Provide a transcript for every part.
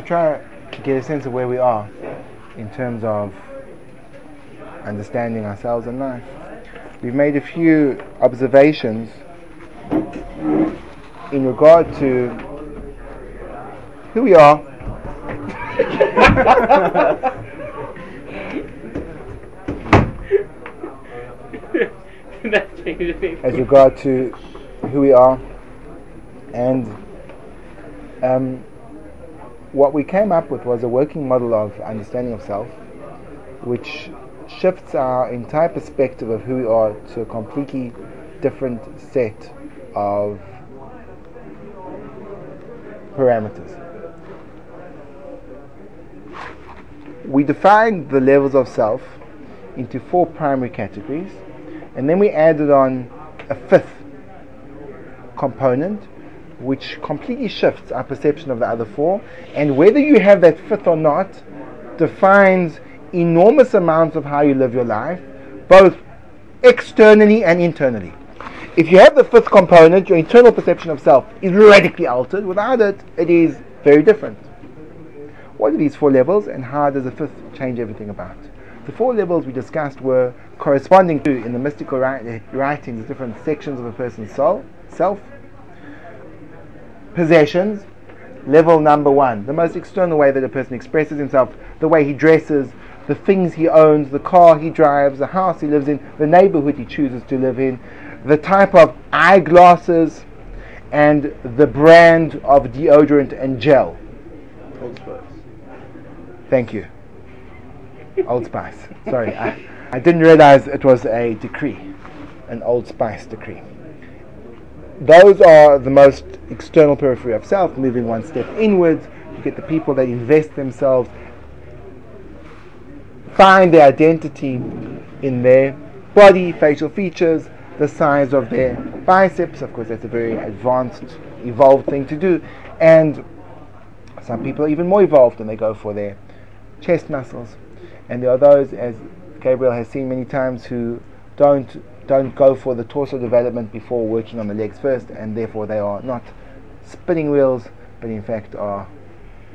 to try to get a sense of where we are in terms of understanding ourselves and life. We've made a few observations in regard to who we are. as regard to who we are and um, what we came up with was a working model of understanding of self which shifts our entire perspective of who we are to a completely different set of parameters. We define the levels of self into four primary categories, and then we added on a fifth component which completely shifts our perception of the other four, and whether you have that fifth or not defines enormous amounts of how you live your life, both externally and internally. If you have the fifth component, your internal perception of self is radically altered. Without it, it is very different. What are these four levels and how does the fifth change everything about? The four levels we discussed were corresponding to, in the mystical writings, different sections of a person's soul, self. Possessions, level number one, the most external way that a person expresses himself, the way he dresses, the things he owns, the car he drives, the house he lives in, the neighborhood he chooses to live in, the type of eyeglasses, and the brand of deodorant and gel. Old Spice. Thank you. Old Spice. Sorry, I, I didn't realize it was a decree, an Old Spice decree. Those are the most external periphery of self, moving one step inwards. You get the people that invest themselves, find their identity in their body, facial features, the size of their biceps. Of course, that's a very advanced, evolved thing to do. And some people are even more evolved and they go for their chest muscles. And there are those, as Gabriel has seen many times, who don't don't go for the torso development before working on the legs first, and therefore they are not spinning wheels, but in fact are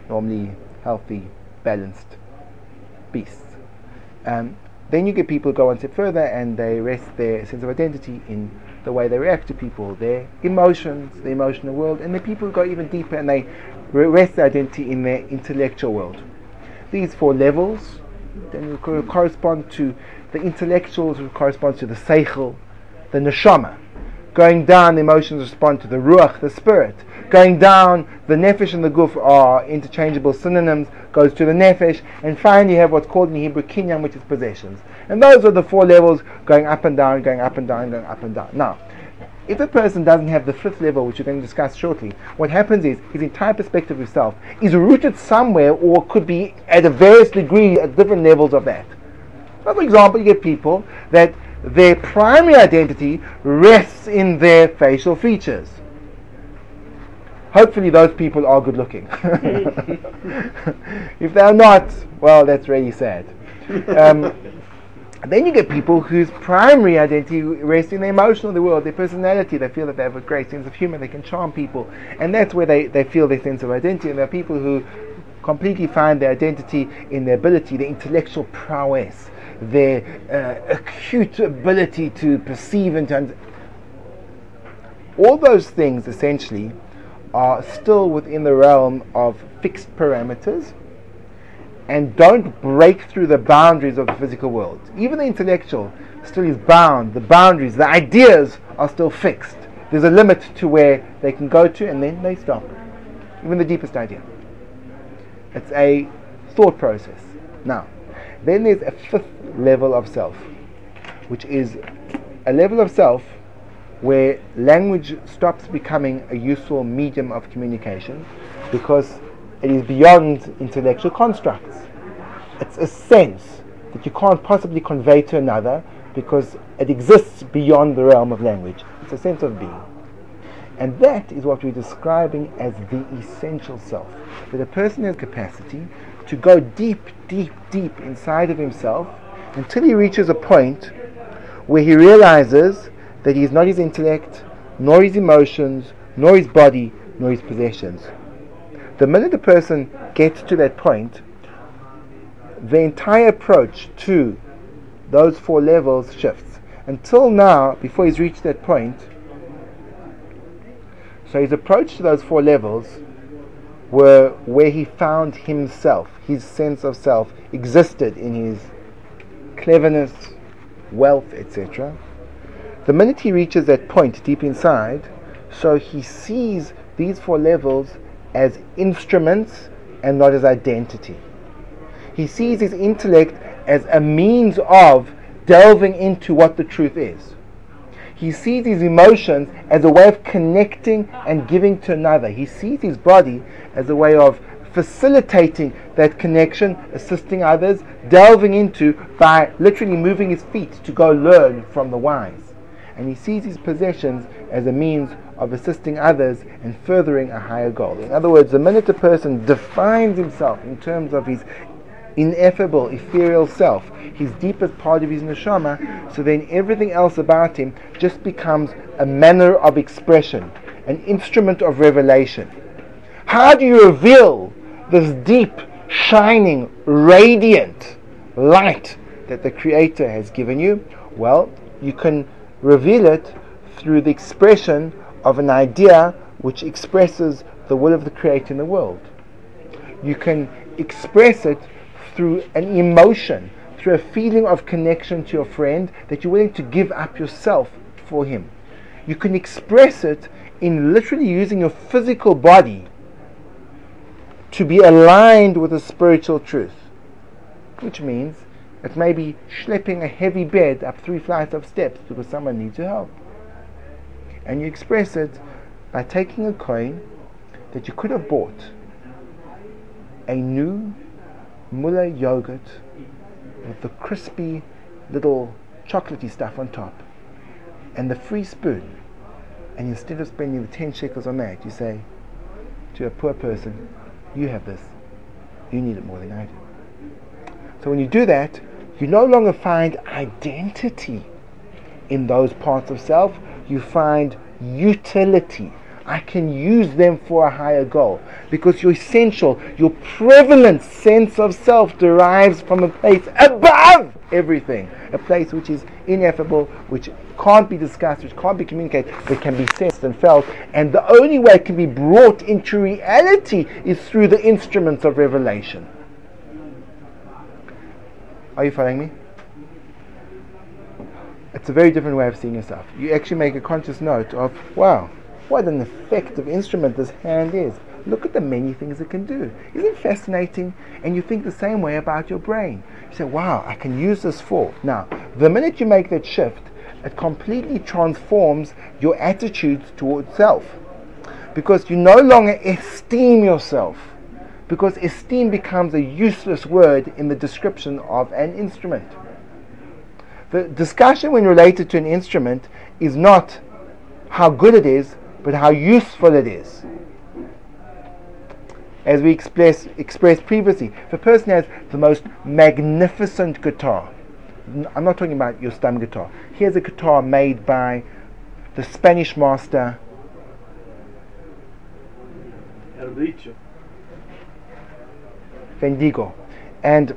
normally healthy, balanced beasts. Um, then you get people who go one step further and they rest their sense of identity in the way they react to people, their emotions, the emotional world, and the people who go even deeper and they rest their identity in their intellectual world. These four levels then correspond to the intellectuals, correspond to the seichel, the neshama. Going down, the emotions respond to the ruach, the spirit. Going down, the nefesh and the guf are interchangeable synonyms, goes to the nefesh, and finally you have what's called in Hebrew kinyan, which is possessions. And those are the four levels going up and down, going up and down, going up and down. Now, if a person doesn't have the fifth level, which we're going to discuss shortly, what happens is his entire perspective of himself is rooted somewhere or could be at a various degree at different levels of that. For example, you get people that their primary identity rests in their facial features. Hopefully, those people are good looking. if they're not, well, that's really sad. Um, then you get people whose primary identity rests in the emotional the world, their personality. They feel that they have a great sense of humor, they can charm people, and that's where they, they feel their sense of identity. And there are people who completely find their identity in their ability, their intellectual prowess, their uh, acute ability to perceive and to understand. All those things essentially are still within the realm of fixed parameters and don't break through the boundaries of the physical world. Even the intellectual still is bound, the boundaries, the ideas are still fixed. There's a limit to where they can go to and then they stop. Even the deepest idea. It's a thought process. Now, then there's a fifth level of self, which is a level of self where language stops becoming a useful medium of communication because it is beyond intellectual constructs. It's a sense that you can't possibly convey to another because it exists beyond the realm of language. It's a sense of being. And that is what we're describing as the essential self. That a person has capacity to go deep, deep, deep inside of himself until he reaches a point where he realizes that he is not his intellect, nor his emotions, nor his body, nor his possessions. The minute a person gets to that point, the entire approach to those four levels shifts. Until now, before he's reached that point, so his approach to those four levels were where he found himself, his sense of self existed in his cleverness, wealth, etc. The minute he reaches that point deep inside, so he sees these four levels as instruments and not as identity. He sees his intellect as a means of delving into what the truth is. He sees his emotions as a way of connecting and giving to another. He sees his body as a way of facilitating that connection, assisting others, delving into by literally moving his feet to go learn from the wise. And he sees his possessions as a means of assisting others and furthering a higher goal. In other words, the minute a person defines himself in terms of his ineffable, ethereal self, his deepest part of his neshama, so then everything else about him just becomes a manner of expression, an instrument of revelation. How do you reveal this deep, shining, radiant light that the Creator has given you? Well, you can reveal it through the expression of an idea which expresses the will of the Creator in the world. You can express it through an emotion, through a feeling of connection to your friend that you're willing to give up yourself for him. You can express it in literally using your physical body to be aligned with a spiritual truth, which means it may be schlepping a heavy bed up three flights of steps because someone needs your help. And you express it by taking a coin that you could have bought a new Muller yogurt with the crispy little chocolatey stuff on top and the free spoon. And instead of spending the 10 shekels on that, you say to a poor person, You have this. You need it more than I do. So when you do that, you no longer find identity in those parts of self, you find utility I can use them for a higher goal. Because your essential, your prevalent sense of self derives from a place above everything. A place which is ineffable, which can't be discussed, which can't be communicated, but can be sensed and felt. And the only way it can be brought into reality is through the instruments of revelation. Are you following me? It's a very different way of seeing yourself. You actually make a conscious note of, wow, what an effective instrument this hand is. Look at the many things it can do. Isn't it fascinating? And you think the same way about your brain. You say, wow, I can use this for. Now, the minute you make that shift, it completely transforms your attitudes towards self. Because you no longer esteem yourself. Because esteem becomes a useless word in the description of an instrument. The discussion when related to an instrument is not how good it is, but how useful it is. As we express, expressed previously, if a person has the most magnificent guitar, I'm not talking about your stem guitar. Here's a guitar made by the Spanish master Vendigo. And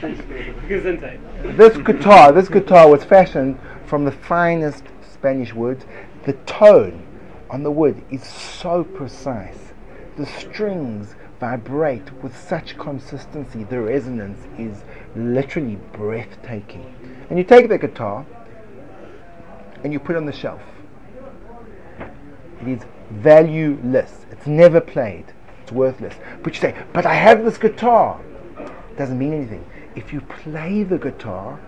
this guitar, this guitar was fashioned from the finest Spanish woods. The tone on the wood is so precise. The strings vibrate with such consistency. The resonance is literally breathtaking. And you take the guitar and you put it on the shelf. It is valueless. It's never played. It's worthless. But you say, but I have this guitar. It doesn't mean anything. If you play the guitar,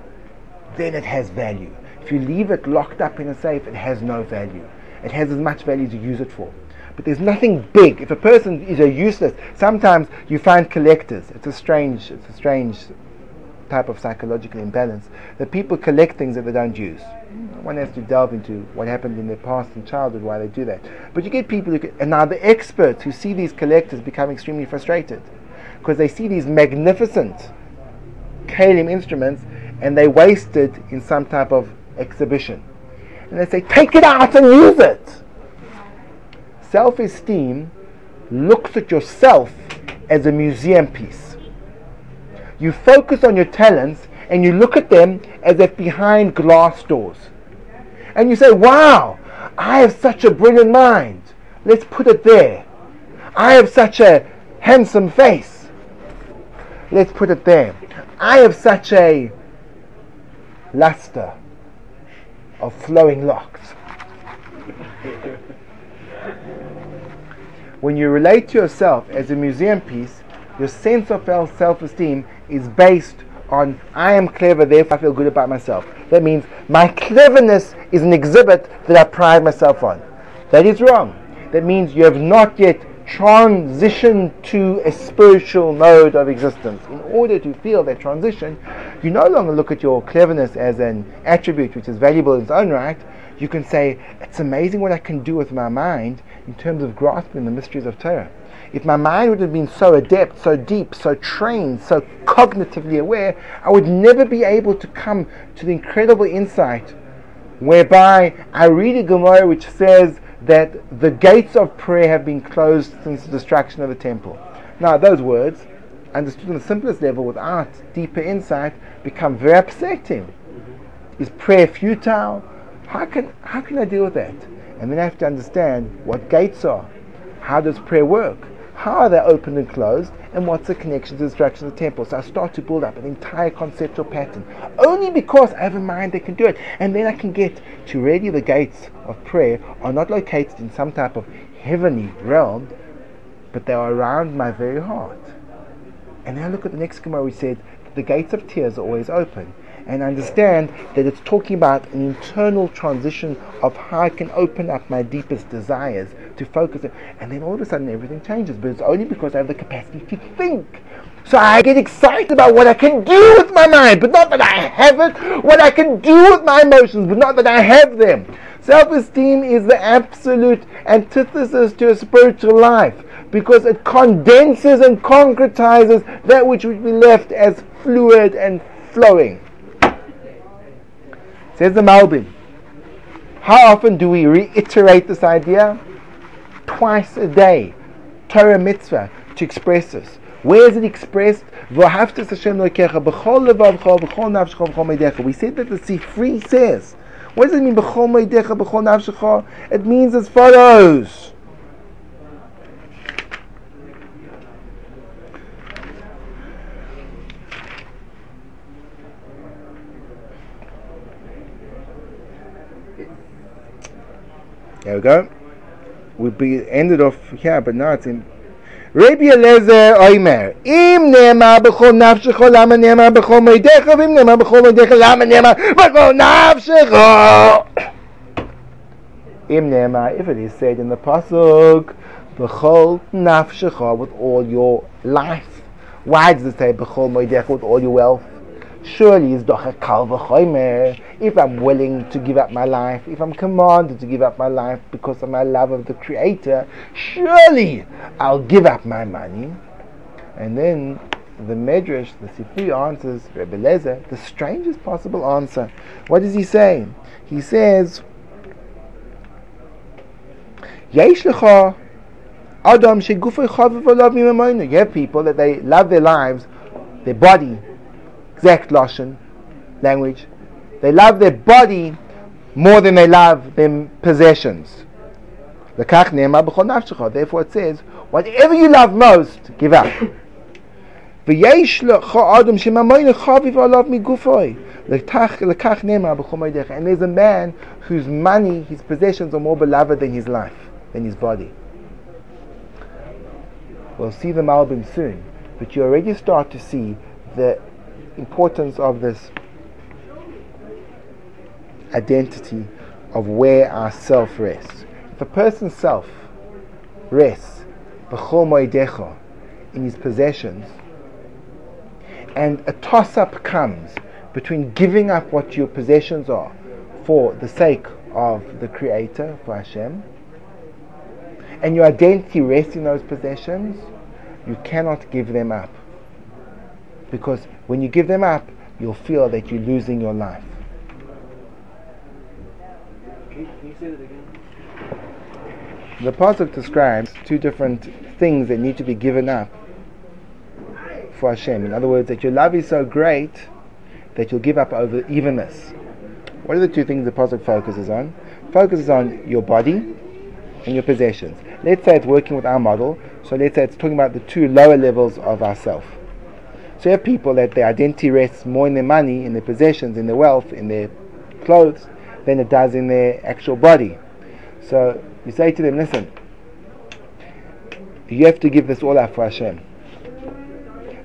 then it has value. If you leave it locked up in a safe, it has no value it has as much value to use it for. But there's nothing big. If a person is a useless, sometimes you find collectors. It's a strange, it's a strange type of psychological imbalance that people collect things that they don't use. One has to delve into what happened in their past and childhood why they do that. But you get people who, and now the experts who see these collectors become extremely frustrated because they see these magnificent kalim instruments and they waste it in some type of exhibition and they say, take it out and use it. Self esteem looks at yourself as a museum piece. You focus on your talents and you look at them as if behind glass doors. And you say, wow, I have such a brilliant mind. Let's put it there. I have such a handsome face. Let's put it there. I have such a luster of flowing locks. when you relate to yourself as a museum piece, your sense of self esteem is based on I am clever, therefore I feel good about myself. That means my cleverness is an exhibit that I pride myself on. That is wrong. That means you have not yet transitioned to a spiritual mode of existence. In order to feel that transition, you no longer look at your cleverness as an attribute which is valuable in its own right. You can say, It's amazing what I can do with my mind in terms of grasping the mysteries of Torah. If my mind would have been so adept, so deep, so trained, so cognitively aware, I would never be able to come to the incredible insight whereby I read a Gemara which says that the gates of prayer have been closed since the destruction of the temple. Now, those words, understood on the simplest level without deeper insight, become very upsetting. Is prayer futile? How can, how can I deal with that? And then I have to understand what gates are. How does prayer work? How are they opened and closed? And what's the connection to the destruction of the temple? So I start to build up an entire conceptual pattern. Only because I have a mind that can do it. And then I can get to really the gates of prayer are not located in some type of heavenly realm, but they are around my very heart. And now look at the next Gemara we said the gates of tears are always open and understand that it's talking about an internal transition of how I can open up my deepest desires to focus it. And then all of a sudden everything changes, but it's only because I have the capacity to think. So I get excited about what I can do with my mind, but not that I have it, what I can do with my emotions, but not that I have them. Self esteem is the absolute antithesis to a spiritual life because it condenses and concretizes that which would be left as fluid and flowing. Says the Malbim. How often do we reiterate this idea? Twice a day. Torah mitzvah to express this. Where is it expressed? We said that the Sifri says. What does it mean? It means as follows. There we go. We be ended off here, but now it's in. Rabbi Eliezer Oimer, אם נאמר בכל נפשך, למה נאמר בכל מידיך, ואם נאמר בכל מידיך, למה נאמר בכל נפשך? אם נאמר, if it is said in the pasuk, בכל נפשך, with all your life. Why does it say בכל מידיך, with all your wealth? Surely it's doch a. If I'm willing to give up my life, if I'm commanded to give up my life because of my love of the Creator, surely I'll give up my money. And then the Medrash, the Sifri answers Rebbe Lezer, the strangest possible answer. What does he say? He says, Yesh lecha adam shegufay chaviv olav You have people that they love their lives, their body, exact Lashon language. They love their body more than they love their possessions. Therefore it says, whatever you love most, give up. and there's a man whose money, his possessions are more beloved than his life, than his body. We'll see the Malbim soon, but you already start to see the importance of this identity of where our self rests. If a person's self rests in his possessions, and a toss up comes between giving up what your possessions are for the sake of the Creator, for Hashem, and your identity rests in those possessions, you cannot give them up. Because when you give them up, you'll feel that you're losing your life. Can you, say that again? The pasuk describes two different things that need to be given up for Hashem. In other words, that your love is so great that you'll give up over evenness. What are the two things the pasuk focuses on? Focuses on your body and your possessions. Let's say it's working with our model, so let's say it's talking about the two lower levels of ourself. So you have people that their identity rests more in their money, in their possessions, in their wealth, in their clothes, than it does in their actual body. So you say to them, listen, you have to give this all up for Hashem.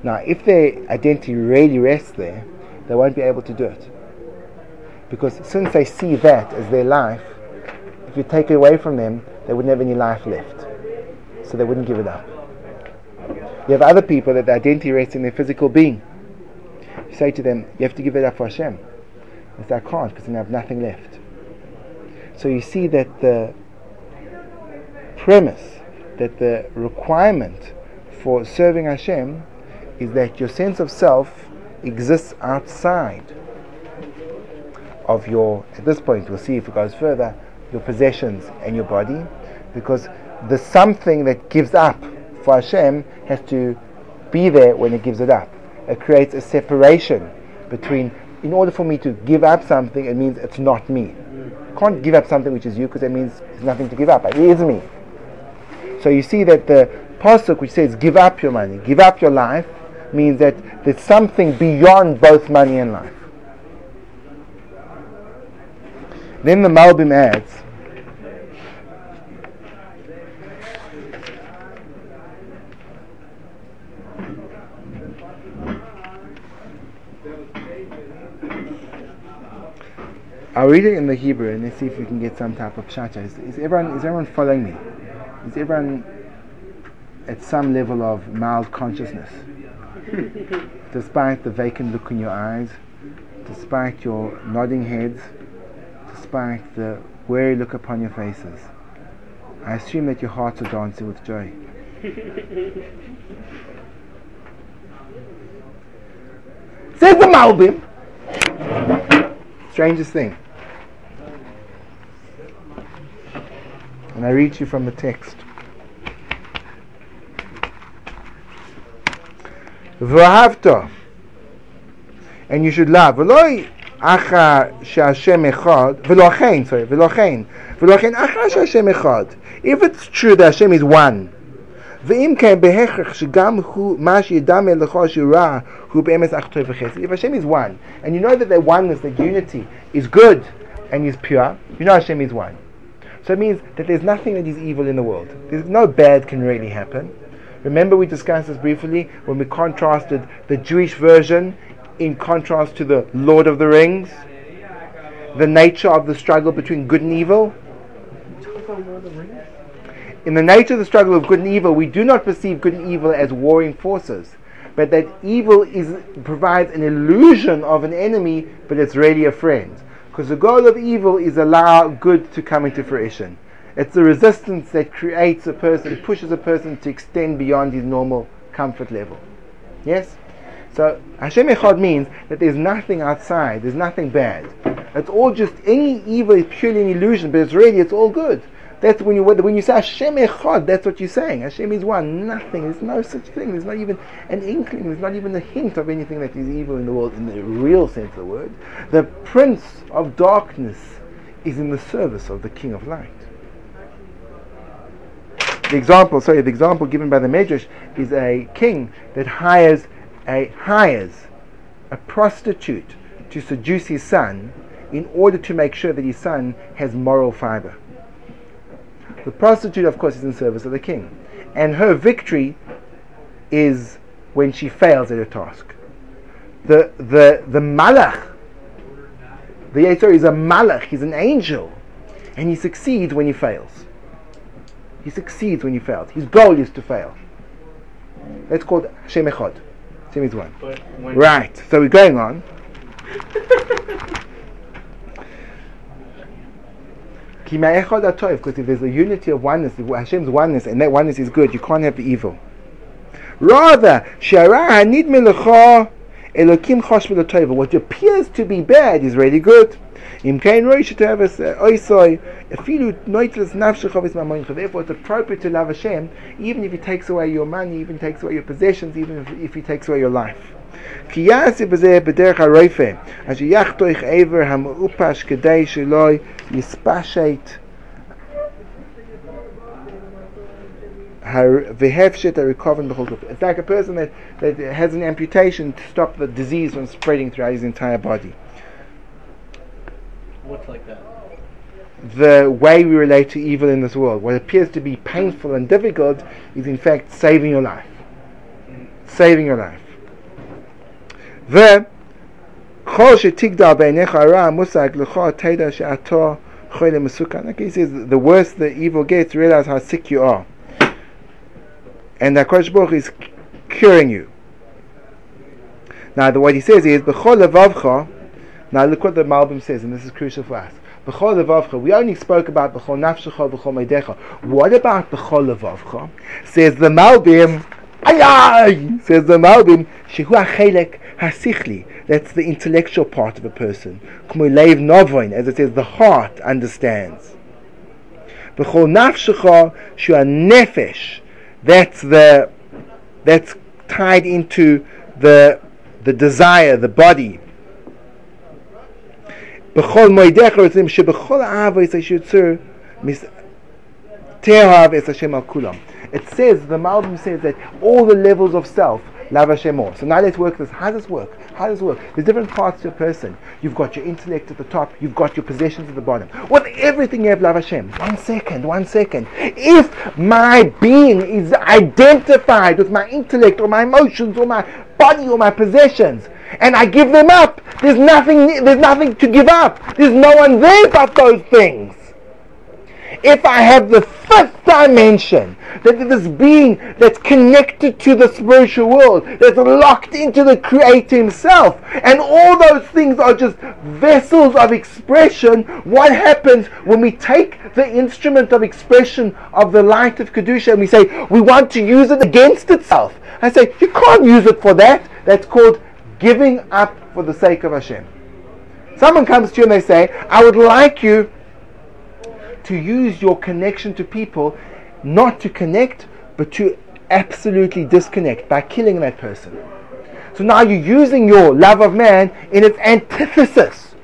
Now, if their identity really rests there, they won't be able to do it. Because since they see that as their life, if you take it away from them, they wouldn't have any life left. So they wouldn't give it up. You have other people that their identity rests in their physical being. You say to them, you have to give it up for Hashem. They say, I can't because then I have nothing left. So you see that the premise, that the requirement for serving Hashem is that your sense of self exists outside of your, at this point, we'll see if it goes further, your possessions and your body, because the something that gives up for Hashem has to be there when it gives it up. It creates a separation between, in order for me to give up something, it means it's not me. I can't give up something which is you because it means there's nothing to give up. It is me. So you see that the pasuk which says give up your money, give up your life, means that there's something beyond both money and life. Then the Malbim adds, I'll read it in the Hebrew and let's see if we can get some type of shacha. Is, is, everyone is everyone following me? Is everyone at some level of mild consciousness? despite the vacant look in your eyes, despite your nodding heads, despite the weary look upon your faces, I assume that your hearts are dancing with joy. Says the Malbim. Strangest thing. And I read you from the text. V'ahavta. And you should love. V'loi acha she'Hashem echad. V'lochein, sorry. V'lochein. V'lochein acha she'Hashem echad. If it's true that Hashem is one, ואם כן בהכרח שגם הוא מה שידמה לך שירע הוא באמת אך טוב וחסד. If Hashem is one, and you know that the oneness, the unity is good and is pure, you know Hashem is one. So it means that there's nothing that is evil in the world. There's no bad can really happen. Remember we discussed this briefly when we contrasted the Jewish version in contrast to the Lord of the Rings, the nature of the struggle between good and evil. In the nature of the struggle of good and evil, we do not perceive good and evil as warring forces, but that evil is provides an illusion of an enemy, but it's really a friend. Because the goal of evil is allow good to come into fruition. It's the resistance that creates a person, pushes a person to extend beyond his normal comfort level. Yes? So Hashem Echad means that there's nothing outside, there's nothing bad. It's all just any evil is purely an illusion, but it's really it's all good. That's when you when you say Hashem Echad, that's what you're saying. Hashem is one, nothing. There's no such thing. There's not even an inkling. There's not even a hint of anything that is evil in the world in the real sense of the word. The Prince of Darkness is in the service of the King of Light the example, sorry, the example given by the Medrash is a king that hires a hires a prostitute to seduce his son in order to make sure that his son has moral fiber. The prostitute, of course, is in service of the king, and her victory is when she fails at her task. The the the malach, the Yetzir is a malach, he's an angel, and he succeeds when he fails. He succeeds when he fails. His goal is to fail. That's called Hashem Echad. Hashem is one. Right. So we're going on. Because if there's a unity of oneness, Hashem's oneness, and that oneness is good, you can't have the evil. Rather, What appears to be bad is really good. Therefore, it's appropriate to love Hashem, even if He takes away your money, even takes away your possessions, even if, if He takes away your life. כי יעשה בזה בדרך הרופא, אשר יחתוך עבר המאופש כדי שלא יספשט It's like a person that, that has an amputation to stop the disease from spreading throughout his entire body. What's like that? The way we relate to evil in this world. What appears to be painful and difficult is in fact saving your life. Saving your life. וכל שתגדל בעיניך הרע מושג לך תדע שאתה חולה מסוכן. Like he says, the worse the evil gets, realize how sick you are. And that Kodesh Baruch is curing you. Now, the, what he says is, B'chol levavcha, now look what the Malbim says, and this is crucial for us. B'chol levavcha, we only spoke about B'chol nafshecha, B'chol meidecha. What about B'chol levavcha? Says the Malbim, ayay, says the Malbim, shehu achelek hasichli, that's the intellectual part of a person. K'moy novoin, as it says, the heart understands. B'chol nafshecha, shu nefesh, that's the that's tied into the the desire, the body. B'chol moedech rotzim sheb'chol ahava is Hashem al kulam. It says the Malbim says that all the levels of self more. So now let's work this. How does this work? How does it work? There's different parts to a person. You've got your intellect at the top, you've got your possessions at the bottom. With everything you have love Hashem. One second, one second. If my being is identified with my intellect or my emotions or my body or my possessions, and I give them up, there's nothing there's nothing to give up. There's no one there but those things. If I have the fifth dimension, that this being that's connected to the spiritual world, that's locked into the Creator Himself, and all those things are just vessels of expression, what happens when we take the instrument of expression of the light of Kedusha and we say, we want to use it against itself? I say, you can't use it for that. That's called giving up for the sake of Hashem. Someone comes to you and they say, I would like you to use your connection to people not to connect, but to absolutely disconnect by killing that person. So now you're using your love of man in its antithesis.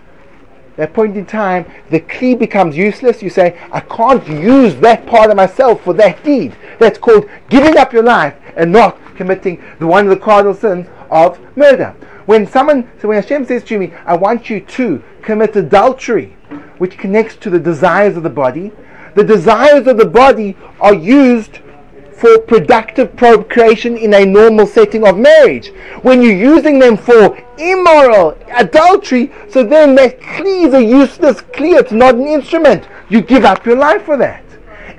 That point in time, the key becomes useless. You say, I can't use that part of myself for that deed. That's called giving up your life and not committing the one of the cardinal sins of murder. When someone, so when Hashem says to me, I want you to commit adultery, which connects to the desires of the body, the desires of the body are used for productive procreation in a normal setting of marriage. When you're using them for immoral adultery, so then that is a useless kli, it's not an instrument. You give up your life for that.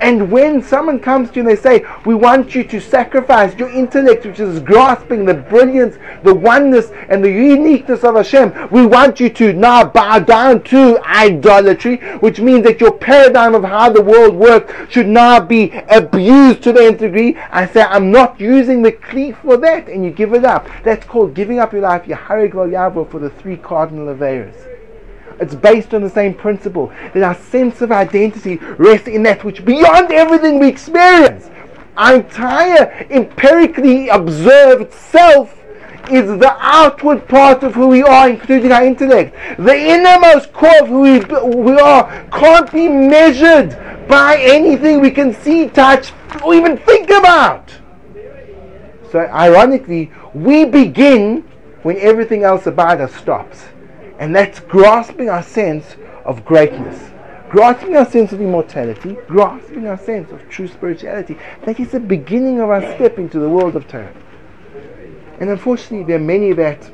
And when someone comes to you and they say, We want you to sacrifice your intellect, which is grasping the brilliance, the oneness, and the uniqueness of Hashem, we want you to now bow down to idolatry, which means that your paradigm of how the world works should now be abused to the nth degree. I say, I'm not using the kli for that, and you give it up. That's called giving up your life, Yaharig Yavo, for the three cardinal aveiros. It's based on the same principle that our sense of identity rests in that which beyond everything we experience. Our entire empirically observed self is the outward part of who we are, including our intellect. The innermost core of who we, we are can't be measured by anything we can see, touch, or even think about. So, ironically, we begin when everything else about us stops. And that's grasping our sense of greatness, grasping our sense of immortality, grasping our sense of true spirituality. That is the beginning of our step into the world of Torah. And unfortunately, there are many that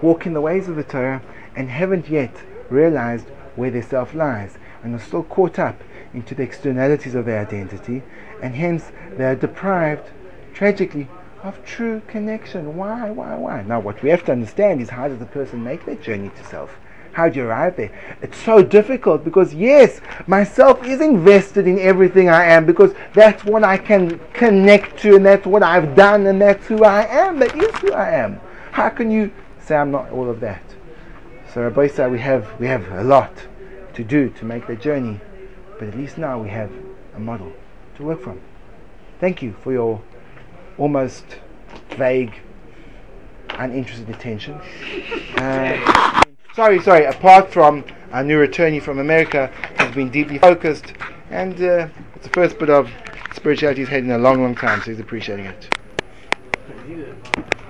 walk in the ways of the Torah and haven't yet realized where their self lies and are still caught up into the externalities of their identity, and hence they are deprived, tragically, of true connection. Why, why, why? Now, what we have to understand is how does a person make that journey to self? How do you arrive there? It's so difficult because, yes, myself is invested in everything I am because that's what I can connect to and that's what I've done and that's who I am. That is who I am. How can you say I'm not all of that? So Rabbi said we have we have a lot to do to make the journey, but at least now we have a model to work from. Thank you for your almost vague, uninterested attention. Uh, sorry, sorry. Apart from our new attorney from America, has been deeply focused, and uh, it's the first bit of spirituality he's had in a long, long time, so he's appreciating it.